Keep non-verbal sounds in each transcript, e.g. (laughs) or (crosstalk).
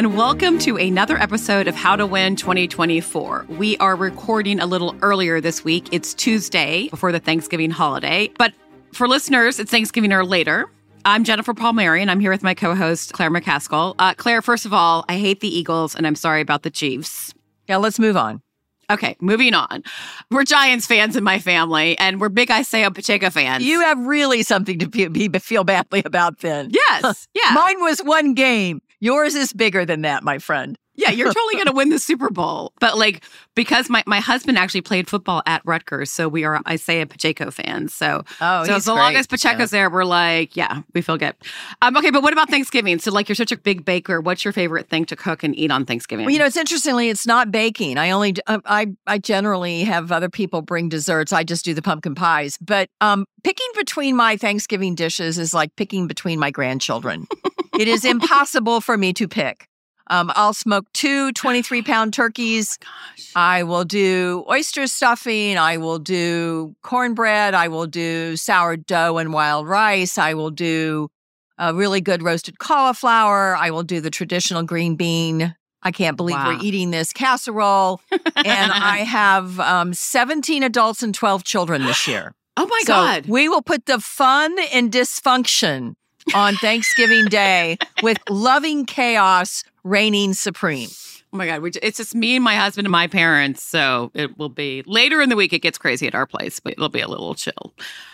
And welcome to another episode of How to Win 2024. We are recording a little earlier this week. It's Tuesday before the Thanksgiving holiday. But for listeners, it's Thanksgiving or later. I'm Jennifer Palmieri, and I'm here with my co host, Claire McCaskill. Uh, Claire, first of all, I hate the Eagles, and I'm sorry about the Chiefs. Yeah, let's move on. Okay, moving on. We're Giants fans in my family, and we're big Isaiah Pacheco fans. You have really something to be, be, feel badly about then. Yes, (laughs) yeah. Mine was one game. Yours is bigger than that, my friend. Yeah, you're totally going to win the Super Bowl. But like, because my, my husband actually played football at Rutgers, so we are Isaiah Pacheco fans. So, oh, so as long as Pacheco's yeah. there, we're like, yeah, we feel good. Um, okay, but what about Thanksgiving? So, like, you're such a big baker. What's your favorite thing to cook and eat on Thanksgiving? Well, you know, it's interestingly, it's not baking. I only, uh, I, I generally have other people bring desserts. I just do the pumpkin pies. But um, picking between my Thanksgiving dishes is like picking between my grandchildren. it is impossible for me to pick. Um, I'll smoke two (gasps) 23 pound turkeys. Oh I will do oyster stuffing. I will do cornbread. I will do sourdough and wild rice. I will do a really good roasted cauliflower. I will do the traditional green bean. I can't believe wow. we're eating this casserole. and I (laughs) have um, 17 adults and 12 children this year. (gasps) Oh my so God. We will put the fun and dysfunction on Thanksgiving Day with loving chaos reigning supreme. Oh my God. it's just me and my husband and my parents. So it will be later in the week. It gets crazy at our place, but it'll be a little chill. All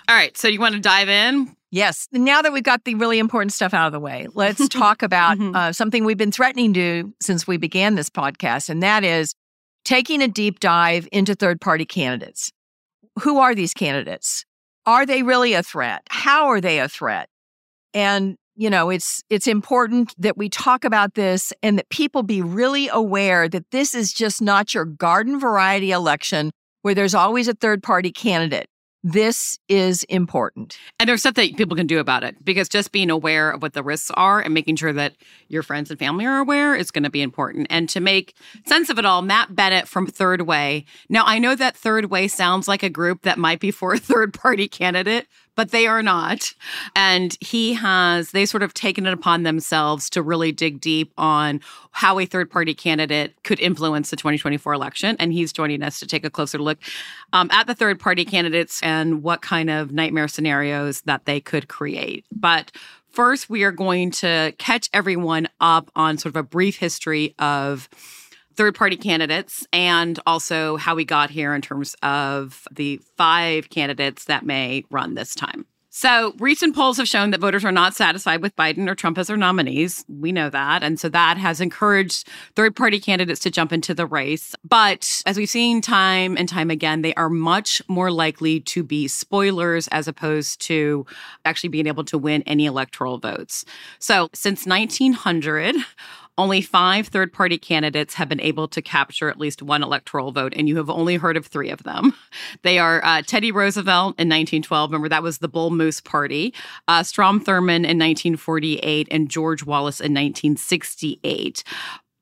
right. So you want to dive in? Yes. Now that we've got the really important stuff out of the way, let's (laughs) talk about mm-hmm. uh, something we've been threatening to do since we began this podcast, and that is taking a deep dive into third party candidates. Who are these candidates? Are they really a threat? How are they a threat? And you know it's it's important that we talk about this and that people be really aware that this is just not your garden variety election where there's always a third party candidate this is important. And there's stuff that people can do about it because just being aware of what the risks are and making sure that your friends and family are aware is going to be important. And to make sense of it all, Matt Bennett from Third Way. Now, I know that Third Way sounds like a group that might be for a (laughs) third party candidate, but they are not. And he has, they sort of taken it upon themselves to really dig deep on how a third party candidate could influence the 2024 election. And he's joining us to take a closer look um, at the third party candidates and what kind of nightmare scenarios that they could create. But first, we are going to catch everyone up on sort of a brief history of third party candidates and also how we got here in terms of the five candidates that may run this time. So, recent polls have shown that voters are not satisfied with Biden or Trump as their nominees. We know that. And so that has encouraged third party candidates to jump into the race. But as we've seen time and time again, they are much more likely to be spoilers as opposed to actually being able to win any electoral votes. So, since 1900, only five third party candidates have been able to capture at least one electoral vote, and you have only heard of three of them. (laughs) They are uh, Teddy Roosevelt in 1912. Remember, that was the Bull Moose Party, uh, Strom Thurmond in 1948, and George Wallace in 1968.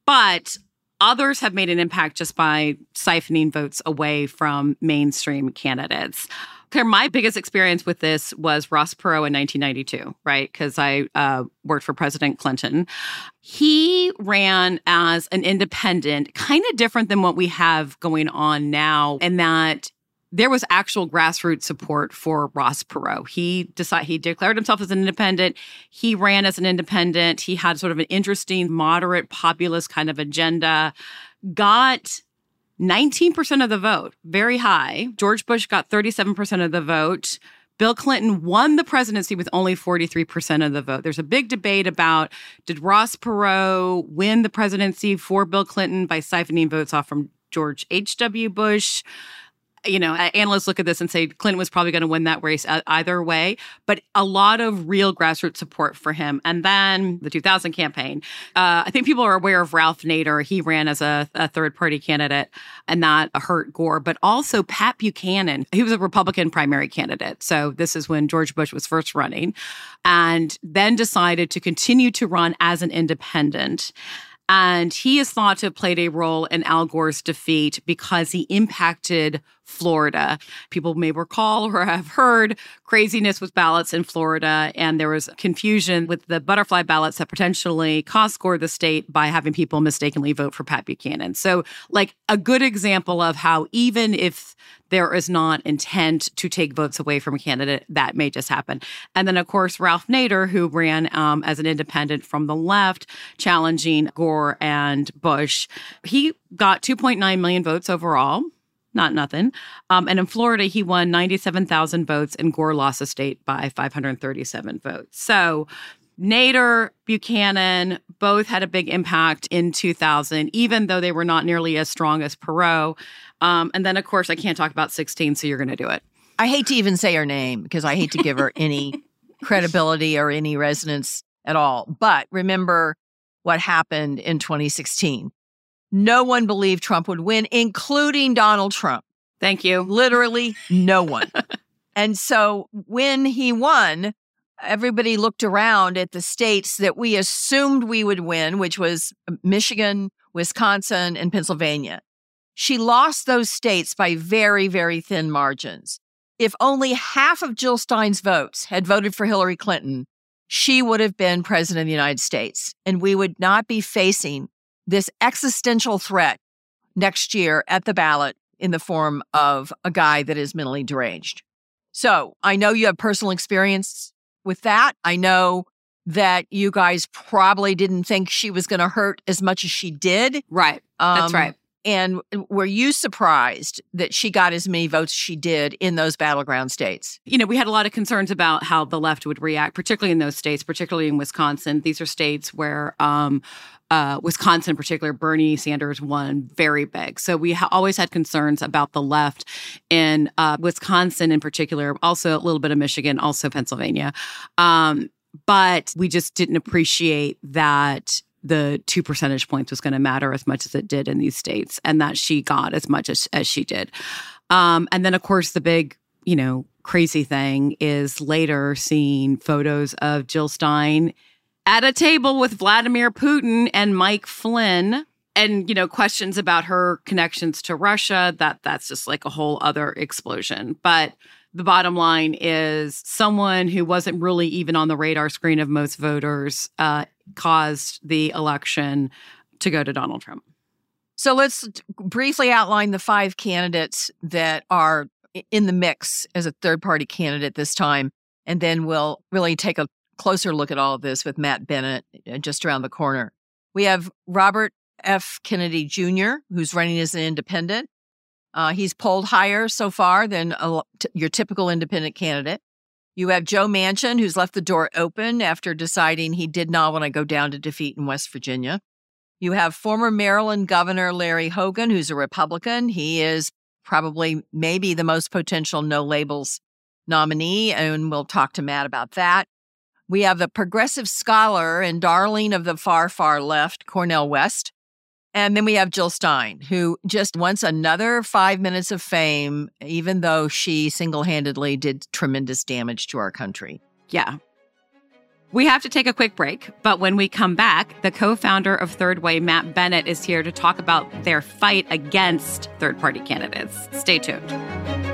But others have made an impact just by siphoning votes away from mainstream candidates. Claire, my biggest experience with this was Ross Perot in 1992, right? Because I uh, worked for President Clinton. He ran as an independent, kind of different than what we have going on now, in that there was actual grassroots support for Ross Perot. He decided he declared himself as an independent. He ran as an independent. He had sort of an interesting, moderate, populist kind of agenda. Got 19% of the vote, very high. George Bush got 37% of the vote. Bill Clinton won the presidency with only 43% of the vote. There's a big debate about did Ross Perot win the presidency for Bill Clinton by siphoning votes off from George H.W. Bush? You know, analysts look at this and say Clinton was probably going to win that race either way, but a lot of real grassroots support for him. And then the 2000 campaign, uh, I think people are aware of Ralph Nader. He ran as a, a third party candidate, and that hurt Gore. But also Pat Buchanan, he was a Republican primary candidate. So this is when George Bush was first running, and then decided to continue to run as an independent. And he is thought to have played a role in Al Gore's defeat because he impacted Florida. People may recall or have heard craziness with ballots in Florida, and there was confusion with the butterfly ballots that potentially cost Gore the state by having people mistakenly vote for Pat Buchanan. So, like a good example of how even if there is not intent to take votes away from a candidate, that may just happen. And then, of course, Ralph Nader, who ran um, as an independent from the left, challenging Gore and Bush, he got 2.9 million votes overall not nothing. Um, and in Florida, he won 97,000 votes, and Gore lost the state by 537 votes. So Nader, Buchanan both had a big impact in 2000, even though they were not nearly as strong as Perot. Um, and then, of course, I can't talk about 16, so you're going to do it. I hate to even say her name because I hate to give her (laughs) any credibility or any resonance at all. But remember what happened in 2016 no one believed Trump would win, including Donald Trump. Thank you. Literally no one. (laughs) and so when he won, everybody looked around at the states that we assumed we would win, which was Michigan, Wisconsin, and Pennsylvania. She lost those states by very, very thin margins. If only half of Jill Stein's votes had voted for Hillary Clinton, she would have been president of the United States, and we would not be facing this existential threat next year at the ballot in the form of a guy that is mentally deranged. So I know you have personal experience with that. I know that you guys probably didn't think she was going to hurt as much as she did. Right. Um, That's right. And were you surprised that she got as many votes she did in those battleground states? You know, we had a lot of concerns about how the left would react, particularly in those states, particularly in Wisconsin. These are states where um, uh, Wisconsin in particular, Bernie Sanders won very big. So we ha- always had concerns about the left in uh, Wisconsin in particular, also a little bit of Michigan, also Pennsylvania. Um, but we just didn't appreciate that the two percentage points was going to matter as much as it did in these states and that she got as much as, as she did. Um, and then, of course, the big, you know, crazy thing is later seeing photos of Jill Stein at a table with Vladimir Putin and Mike Flynn and you know questions about her connections to Russia that that's just like a whole other explosion but the bottom line is someone who wasn't really even on the radar screen of most voters uh, caused the election to go to Donald Trump. So let's briefly outline the five candidates that are in the mix as a third party candidate this time. And then we'll really take a closer look at all of this with Matt Bennett uh, just around the corner. We have Robert F. Kennedy Jr., who's running as an independent. Uh, he's polled higher so far than a, t- your typical independent candidate. You have Joe Manchin, who's left the door open after deciding he did not want to go down to defeat in West Virginia. You have former Maryland Governor Larry Hogan, who's a Republican. He is probably maybe the most potential no labels nominee, and we'll talk to Matt about that. We have the progressive scholar and darling of the far, far left, Cornel West. And then we have Jill Stein, who just wants another five minutes of fame, even though she single handedly did tremendous damage to our country. Yeah. We have to take a quick break, but when we come back, the co founder of Third Way, Matt Bennett, is here to talk about their fight against third party candidates. Stay tuned.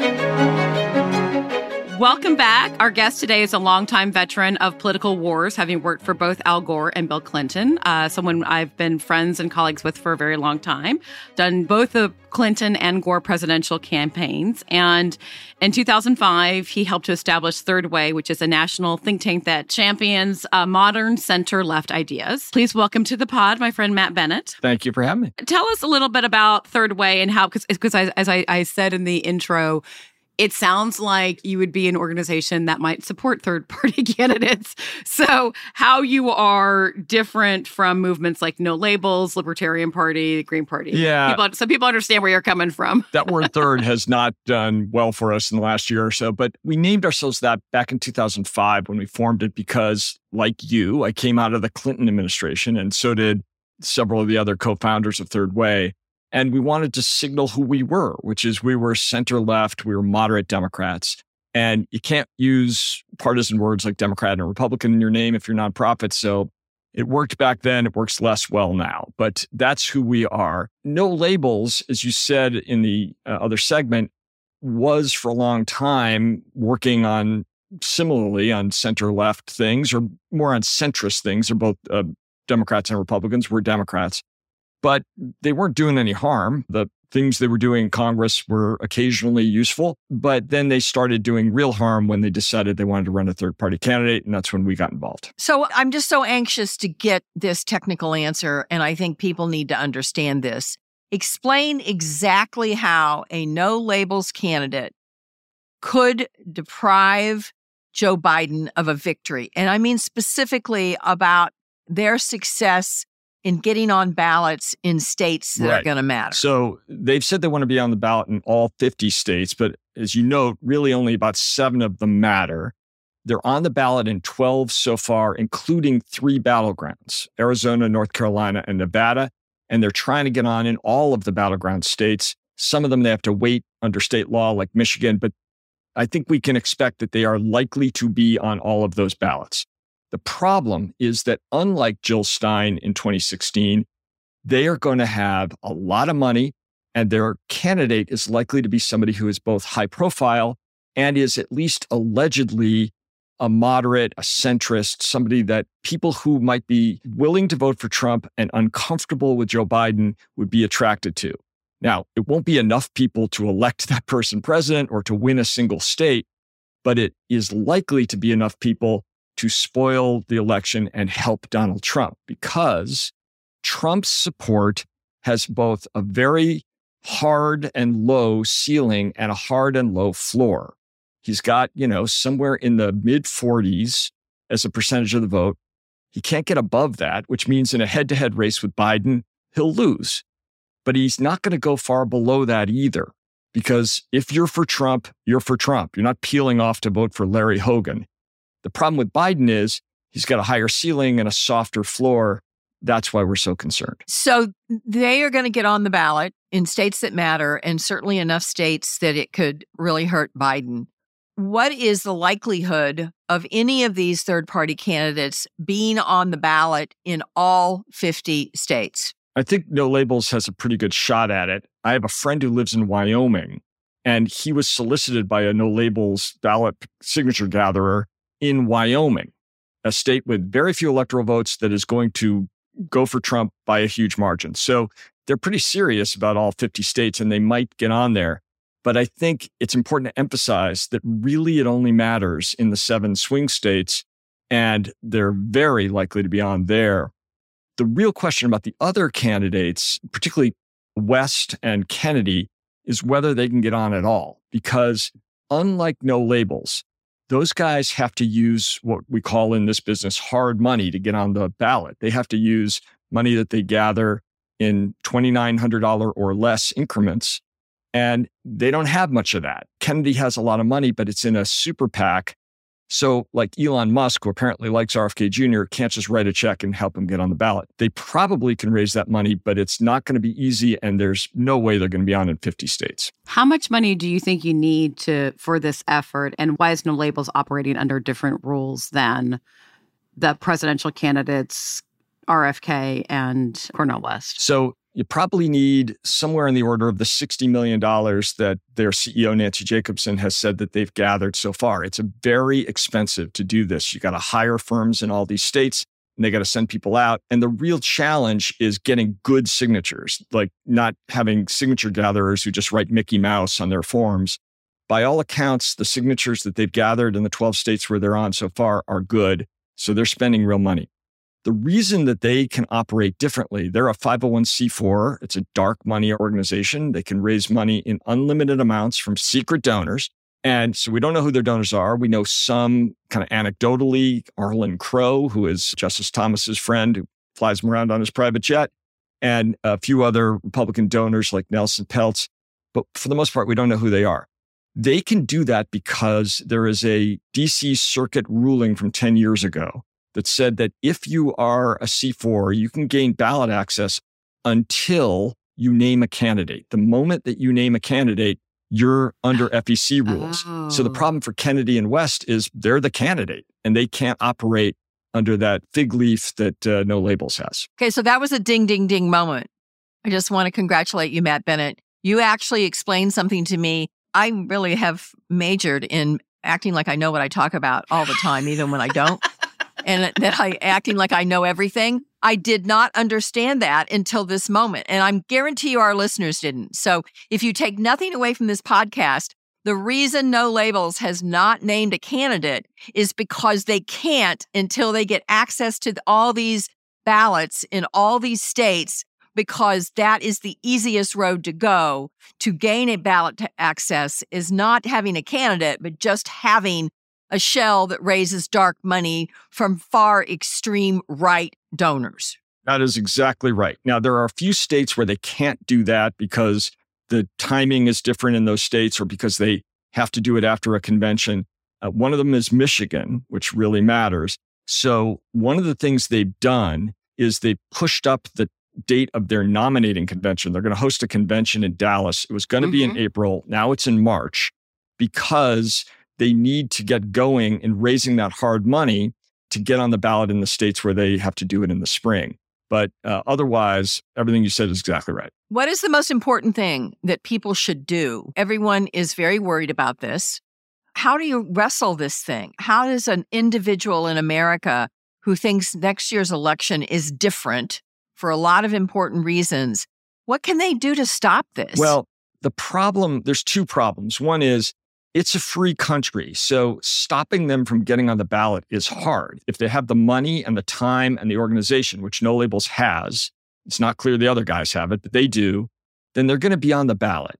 thank you. Welcome back. Our guest today is a longtime veteran of political wars, having worked for both Al Gore and Bill Clinton, uh, someone I've been friends and colleagues with for a very long time, done both the Clinton and Gore presidential campaigns. And in 2005, he helped to establish Third Way, which is a national think tank that champions uh, modern center left ideas. Please welcome to the pod my friend Matt Bennett. Thank you for having me. Tell us a little bit about Third Way and how, because as I, I said in the intro, it sounds like you would be an organization that might support third party (laughs) candidates. So, how you are different from movements like No Labels, Libertarian Party, Green Party. Yeah. People, so people understand where you're coming from. (laughs) that word third has not done well for us in the last year or so, but we named ourselves that back in 2005 when we formed it because, like you, I came out of the Clinton administration and so did several of the other co founders of Third Way. And we wanted to signal who we were, which is we were center left, we were moderate Democrats. And you can't use partisan words like Democrat and Republican in your name if you're nonprofit. So it worked back then, it works less well now, but that's who we are. No labels, as you said in the uh, other segment, was for a long time working on similarly on center left things or more on centrist things. They're both uh, Democrats and Republicans. We're Democrats but they weren't doing any harm. The things they were doing in Congress were occasionally useful, but then they started doing real harm when they decided they wanted to run a third party candidate. And that's when we got involved. So I'm just so anxious to get this technical answer. And I think people need to understand this. Explain exactly how a no labels candidate could deprive Joe Biden of a victory. And I mean specifically about their success in getting on ballots in states that right. are going to matter. So they've said they want to be on the ballot in all 50 states, but as you know, really only about seven of them matter. They're on the ballot in 12 so far, including three battlegrounds Arizona, North Carolina, and Nevada. And they're trying to get on in all of the battleground states. Some of them they have to wait under state law, like Michigan, but I think we can expect that they are likely to be on all of those ballots. The problem is that unlike Jill Stein in 2016, they are going to have a lot of money and their candidate is likely to be somebody who is both high profile and is at least allegedly a moderate, a centrist, somebody that people who might be willing to vote for Trump and uncomfortable with Joe Biden would be attracted to. Now, it won't be enough people to elect that person president or to win a single state, but it is likely to be enough people to spoil the election and help Donald Trump because Trump's support has both a very hard and low ceiling and a hard and low floor. He's got, you know, somewhere in the mid 40s as a percentage of the vote. He can't get above that, which means in a head to head race with Biden, he'll lose. But he's not going to go far below that either. Because if you're for Trump, you're for Trump. You're not peeling off to vote for Larry Hogan. The problem with Biden is he's got a higher ceiling and a softer floor. That's why we're so concerned. So they are going to get on the ballot in states that matter, and certainly enough states that it could really hurt Biden. What is the likelihood of any of these third party candidates being on the ballot in all 50 states? I think No Labels has a pretty good shot at it. I have a friend who lives in Wyoming, and he was solicited by a No Labels ballot signature gatherer in Wyoming, a state with very few electoral votes that is going to go for Trump by a huge margin. So they're pretty serious about all 50 states and they might get on there. But I think it's important to emphasize that really it only matters in the seven swing states, and they're very likely to be on there. The real question about the other candidates, particularly West and Kennedy, is whether they can get on at all. Because unlike no labels, those guys have to use what we call in this business hard money to get on the ballot. They have to use money that they gather in $2,900 or less increments. And they don't have much of that. Kennedy has a lot of money, but it's in a super PAC. So, like Elon Musk, who apparently likes RFK Jr., can't just write a check and help him get on the ballot. They probably can raise that money, but it's not going to be easy, and there's no way they're going to be on in 50 states. How much money do you think you need to for this effort, and why is No Labels operating under different rules than the presidential candidates, RFK and Cornel West? So, you probably need somewhere in the order of the $60 million that their CEO, Nancy Jacobson, has said that they've gathered so far. It's very expensive to do this. You got to hire firms in all these states and they got to send people out. And the real challenge is getting good signatures, like not having signature gatherers who just write Mickey Mouse on their forms. By all accounts, the signatures that they've gathered in the 12 states where they're on so far are good. So they're spending real money. The reason that they can operate differently, they're a 501c4. It's a dark money organization. They can raise money in unlimited amounts from secret donors. And so we don't know who their donors are. We know some kind of anecdotally, Harlan Crow, who is Justice Thomas's friend, who flies him around on his private jet, and a few other Republican donors like Nelson Peltz. But for the most part, we don't know who they are. They can do that because there is a DC circuit ruling from 10 years ago that said that if you are a C4, you can gain ballot access until you name a candidate. The moment that you name a candidate, you're under FEC rules. Oh. So the oh. problem for Kennedy and West is they're the candidate and they can't operate under that fig leaf that uh, No Labels has. Okay, so that was a ding, ding, ding moment. I just want to congratulate you, Matt Bennett. You actually explained something to me. I really have majored in acting like I know what I talk about all the time, even when I don't and that I acting like I know everything. I did not understand that until this moment. And I'm guarantee you our listeners didn't. So if you take nothing away from this podcast, the reason No Labels has not named a candidate is because they can't until they get access to all these ballots in all these states because that is the easiest road to go to gain a ballot access is not having a candidate but just having a shell that raises dark money from far extreme right donors. That is exactly right. Now, there are a few states where they can't do that because the timing is different in those states or because they have to do it after a convention. Uh, one of them is Michigan, which really matters. So, one of the things they've done is they pushed up the date of their nominating convention. They're going to host a convention in Dallas. It was going to mm-hmm. be in mm-hmm. April. Now it's in March because they need to get going in raising that hard money to get on the ballot in the states where they have to do it in the spring. But uh, otherwise, everything you said is exactly right. What is the most important thing that people should do? Everyone is very worried about this. How do you wrestle this thing? How does an individual in America who thinks next year's election is different for a lot of important reasons, what can they do to stop this? Well, the problem, there's two problems. One is it's a free country. So stopping them from getting on the ballot is hard. If they have the money and the time and the organization, which No Labels has, it's not clear the other guys have it, but they do, then they're going to be on the ballot.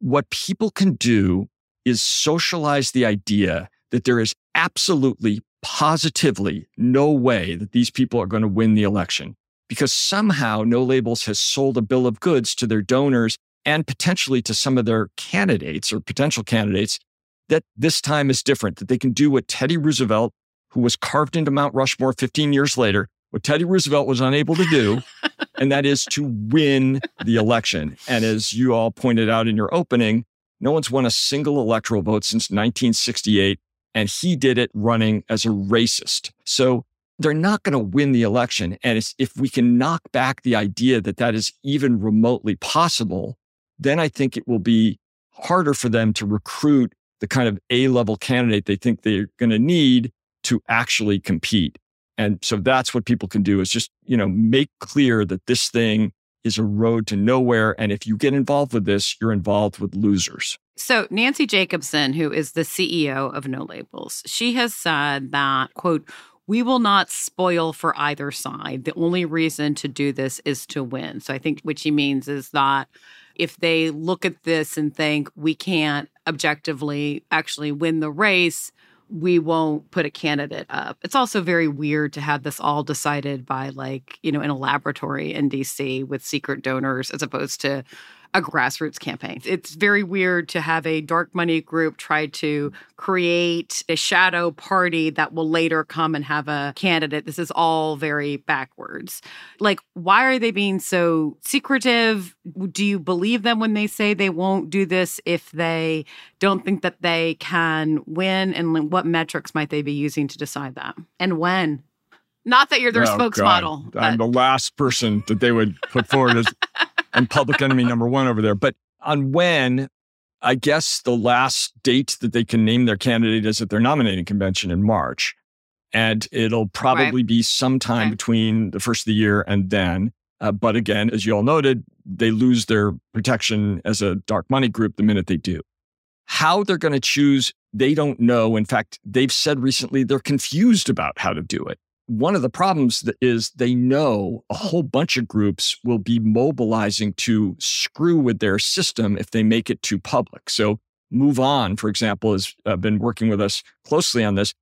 What people can do is socialize the idea that there is absolutely, positively no way that these people are going to win the election because somehow No Labels has sold a bill of goods to their donors and potentially to some of their candidates or potential candidates that this time is different, that they can do what Teddy Roosevelt, who was carved into Mount Rushmore 15 years later, what Teddy Roosevelt was unable to do, (laughs) and that is to win the election. And as you all pointed out in your opening, no one's won a single electoral vote since 1968, and he did it running as a racist. So they're not going to win the election. And if we can knock back the idea that that is even remotely possible, then I think it will be harder for them to recruit the kind of A level candidate they think they're going to need to actually compete. And so that's what people can do is just, you know, make clear that this thing is a road to nowhere. And if you get involved with this, you're involved with losers. So Nancy Jacobson, who is the CEO of No Labels, she has said that, quote, we will not spoil for either side. The only reason to do this is to win. So I think what she means is that if they look at this and think we can't objectively actually win the race, we won't put a candidate up. It's also very weird to have this all decided by like, you know, in a laboratory in DC with secret donors as opposed to a grassroots campaign. It's very weird to have a dark money group try to create a shadow party that will later come and have a candidate. This is all very backwards. Like, why are they being so secretive? Do you believe them when they say they won't do this if they don't think that they can win? And what metrics might they be using to decide that? And when? Not that you're their oh, spokesmodel. I'm the last person that they would put forward as (laughs) and public enemy number one over there. But on when, I guess the last date that they can name their candidate is at their nominating convention in March. And it'll probably right. be sometime between the first of the year and then. Uh, but again, as you all noted, they lose their protection as a dark money group the minute they do. How they're going to choose, they don't know. In fact, they've said recently they're confused about how to do it one of the problems is they know a whole bunch of groups will be mobilizing to screw with their system if they make it too public. So, Move On, for example, has uh, been working with us closely on this.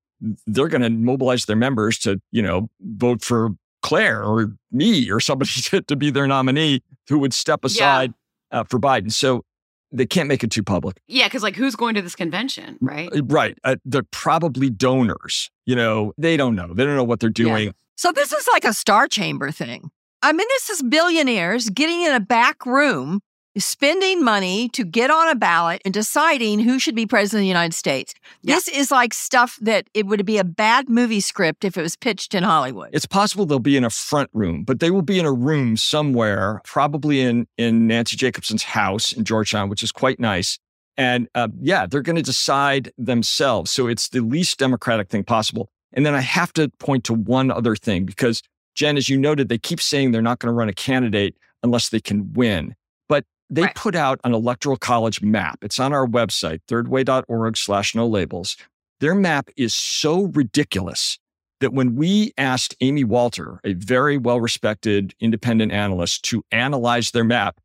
They're going to mobilize their members to, you know, vote for Claire or me or somebody (laughs) to, to be their nominee who would step aside yeah. uh, for Biden. So they can't make it too public. Yeah, because like who's going to this convention, right? Uh, right. Uh, they're probably donors. You know, they don't know. They don't know what they're doing. Yeah. So this is like a star chamber thing. I mean, this is billionaires getting in a back room spending money to get on a ballot and deciding who should be president of the United States. Yeah. This is like stuff that it would be a bad movie script if it was pitched in Hollywood. It's possible they'll be in a front room, but they will be in a room somewhere, probably in in Nancy Jacobson's house in Georgetown, which is quite nice. And uh, yeah, they're going to decide themselves. So it's the least democratic thing possible. And then I have to point to one other thing because Jen, as you noted, they keep saying they're not going to run a candidate unless they can win they right. put out an electoral college map. It's on our website, thirdway.org slash no labels. Their map is so ridiculous that when we asked Amy Walter, a very well respected independent analyst, to analyze their map,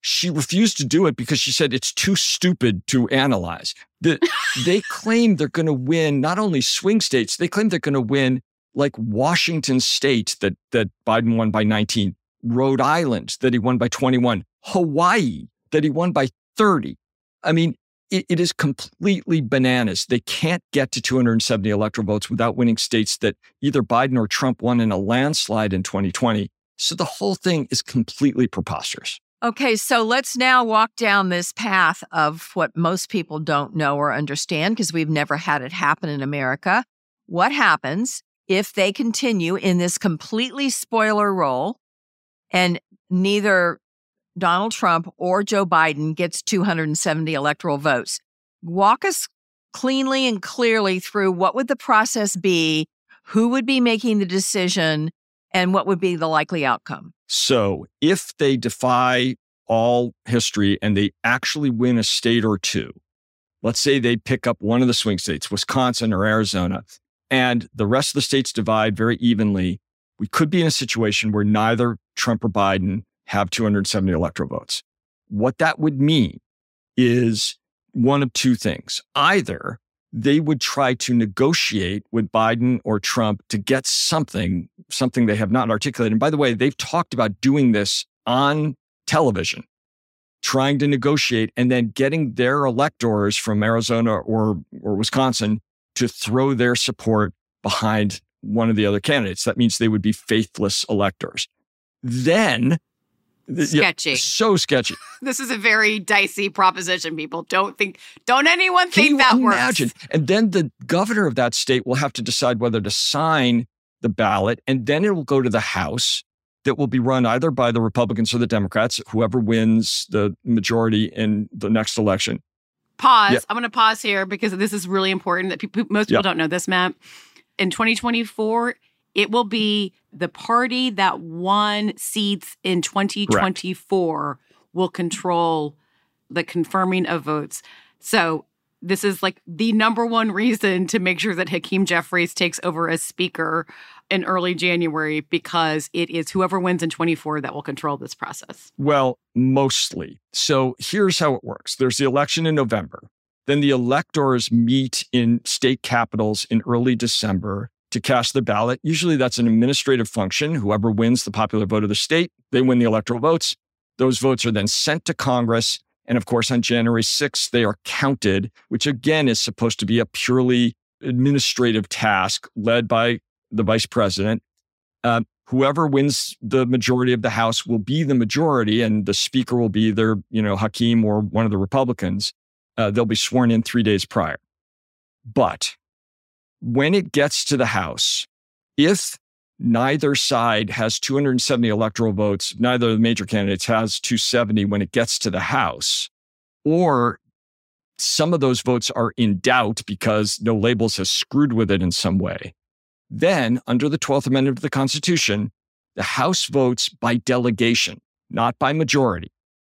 she refused to do it because she said it's too stupid to analyze. The, (laughs) they claim they're going to win not only swing states, they claim they're going to win like Washington state that, that Biden won by 19, Rhode Island that he won by 21, Hawaii that he won by 30. I mean, it, it is completely bananas. They can't get to 270 electoral votes without winning states that either Biden or Trump won in a landslide in 2020. So the whole thing is completely preposterous. Okay, so let's now walk down this path of what most people don't know or understand because we've never had it happen in America. What happens if they continue in this completely spoiler role and neither Donald Trump or Joe Biden gets 270 electoral votes. Walk us cleanly and clearly through what would the process be, who would be making the decision, and what would be the likely outcome. So, if they defy all history and they actually win a state or two, let's say they pick up one of the swing states, Wisconsin or Arizona, and the rest of the states divide very evenly, we could be in a situation where neither Trump or Biden have 270 electoral votes. What that would mean is one of two things. Either they would try to negotiate with Biden or Trump to get something, something they have not articulated. And by the way, they've talked about doing this on television, trying to negotiate and then getting their electors from Arizona or, or Wisconsin to throw their support behind one of the other candidates. That means they would be faithless electors. Then sketchy. Yeah, so sketchy. (laughs) this is a very dicey proposition. People don't think, don't anyone Can think that works? imagine? works. And then the governor of that state will have to decide whether to sign the ballot, and then it will go to the House that will be run either by the Republicans or the Democrats, whoever wins the majority in the next election. Pause. Yeah. I'm going to pause here because this is really important that people, most people yeah. don't know this, Matt. In 2024, it will be the party that won seats in 2024 Correct. will control the confirming of votes. So this is like the number one reason to make sure that Hakeem Jeffries takes over as speaker in early January because it is whoever wins in 24 that will control this process. Well, mostly. So here's how it works. There's the election in November. Then the electors meet in state capitals in early December to cast the ballot. Usually that's an administrative function. Whoever wins the popular vote of the state, they win the electoral votes. Those votes are then sent to Congress. And of course, on January 6th, they are counted, which again is supposed to be a purely administrative task led by the vice president. Uh, whoever wins the majority of the House will be the majority, and the speaker will be either, you know, Hakeem or one of the Republicans. Uh, they'll be sworn in three days prior. But when it gets to the House, if neither side has 270 electoral votes, neither of the major candidates has 270 when it gets to the House, or some of those votes are in doubt because no labels has screwed with it in some way, then under the 12th Amendment of the Constitution, the House votes by delegation, not by majority.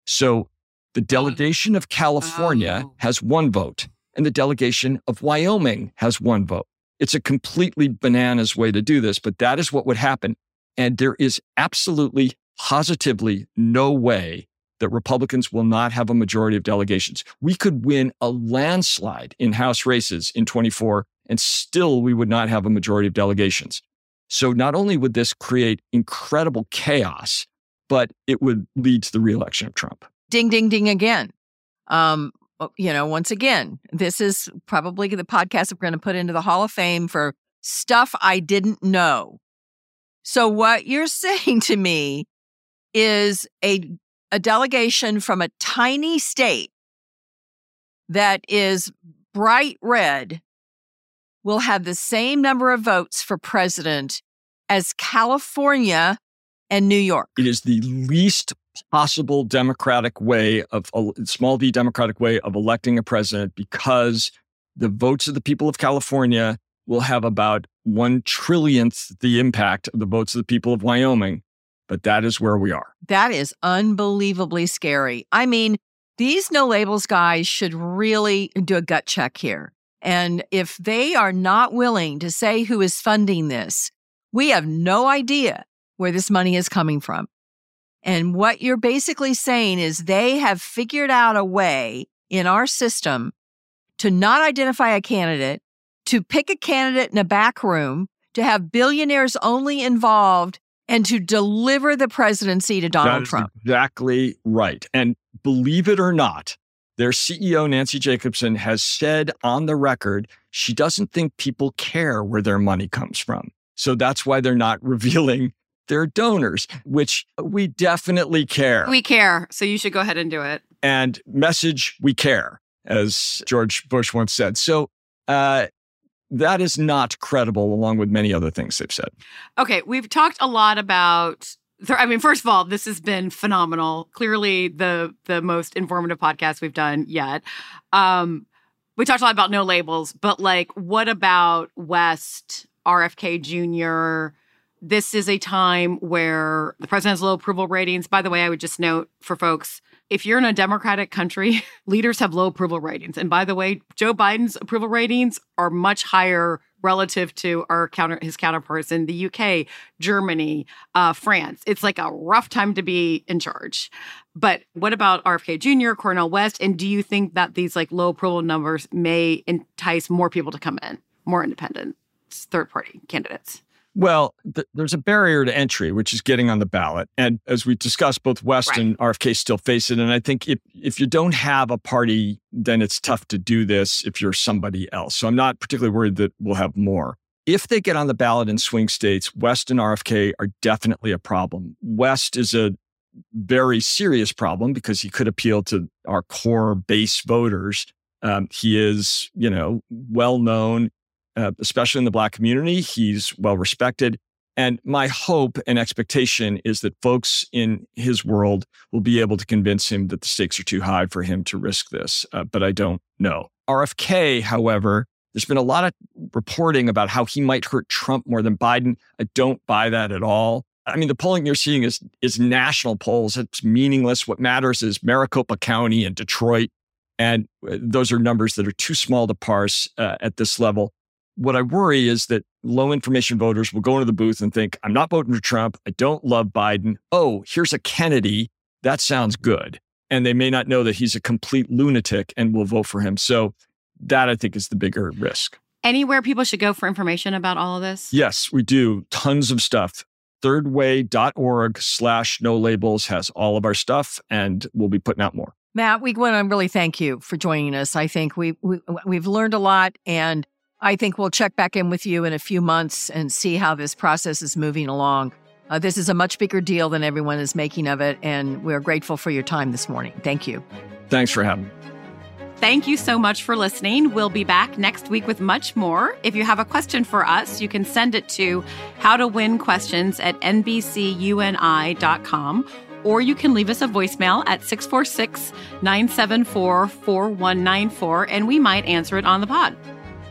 So the delegation of California Oh. has one vote, and the delegation of Wyoming has one vote. It's a completely bananas way to do this, but that is what would happen. And there is absolutely, positively no way that Republicans will not have a majority of delegations. We could win a landslide in House races in 24, and still we would not have a majority of delegations. So not only would this create incredible chaos, but it would lead to the reelection of Trump. ding ding ding again um you know once again this is probably the podcast we're going to put into the hall of fame for stuff i didn't know. So what you're (laughs) saying to me is a a delegation from a tiny state that is bright red will have the same number of votes for president as california and new york. It is the least possible democratic way of a small d democratic way of electing a president because the votes of the people of California will have about one trillionth the impact of the votes of the people of Wyoming. But that is where we are. That is unbelievably scary. I mean, these no labels guys should really do a gut check here. And if they are not willing to say who is funding this, we have no idea where this money is coming from. And what you're basically saying is they have figured out a way in our system to not identify a candidate, to pick a candidate in a back room, to have billionaires only involved, and to deliver the presidency to Donald Trump. exactly right. And believe it or not, their CEO, Nancy Jacobson, has said on the record she doesn't think people care where their money comes from. So that's why they're not (laughs) revealing their donors, which we definitely care. We care, so you should go ahead and do it. and message we care, as George Bush once said. So uh, that is not credible, along with many other things they've said. Okay, we've talked a lot about. I mean, first of all, this has been phenomenal. Clearly, the the most informative podcast we've done yet. Um, we talked a lot about no labels, but like, what about West RFK Jr.? This is a time where the president has low approval ratings. By the way, I would just note for folks if you're in a democratic country, (laughs) leaders have low approval ratings. And by the way, Joe Biden's approval ratings are much higher relative to our counter his counterparts in the UK, Germany, uh, France. It's like a rough time to be in charge. But what about RFK Jr., Cornel West? And do you think that these like low approval numbers may entice more people to come in, more independent third party candidates? Well, th- there's a barrier to entry, which is getting on the ballot. And as we discussed, both West Right. and RFK still face it. And I think if, if you don't have a party, then it's tough to do this if you're somebody else. So I'm not particularly worried that we'll have more. If they get on the ballot in swing states, West and RFK are definitely a problem. West is a very serious problem because he could appeal to our core base voters. Um, he is, you know, well known uh, especially in the Black community. He's well respected. And my hope and expectation is that folks in his world will be able to convince him that the stakes are too high for him to risk this. Uh, but I don't know. RFK, however, there's been a lot of reporting about how he might hurt Trump more than Biden. I don't buy that at all. I mean, the polling you're seeing is, is national polls. It's meaningless. What matters is Maricopa County and Detroit. And uh, those are numbers that are too small to parse uh, at this level what I worry is that low information voters will go into the booth and think, I'm not voting for Trump. I don't love Biden. Oh, here's a Kennedy. That sounds good. And they may not know that he's a complete lunatic and will vote for him. So that I think is the bigger risk. Anywhere people should go for information about all of this? Yes, we do tons of stuff. thirdway.org slash no labels has all of our stuff and we'll be putting out more. Matt, we want to really thank you for joining us. I think we, we we've learned a lot and I think we'll check back in with you in a few months and see how this process is moving along. Uh, this is a much bigger deal than everyone is making of it, and we're grateful for your time this morning. Thank you. Thanks for having me. Thank you so much for listening. We'll be back next week with much more. If you have a question for us, you can send it to howtowinquestions at nbcuni.com or you can leave us a voicemail at 646 974 4194 and we might answer it on the pod.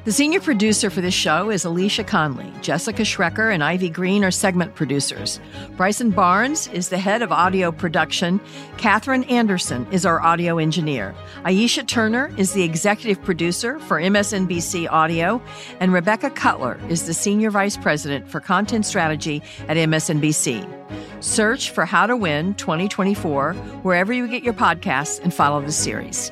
The senior producer for this show is Alicia Conley. Jessica Schrecker and Ivy Green are segment producers. Bryson Barnes is the head of audio production. Katherine Anderson is our audio engineer. Aisha Turner is the executive producer for MSNBC Audio. And Rebecca Cutler is the senior vice president for content strategy at MSNBC. Search for How to Win 2024 wherever you get your podcasts and follow the series.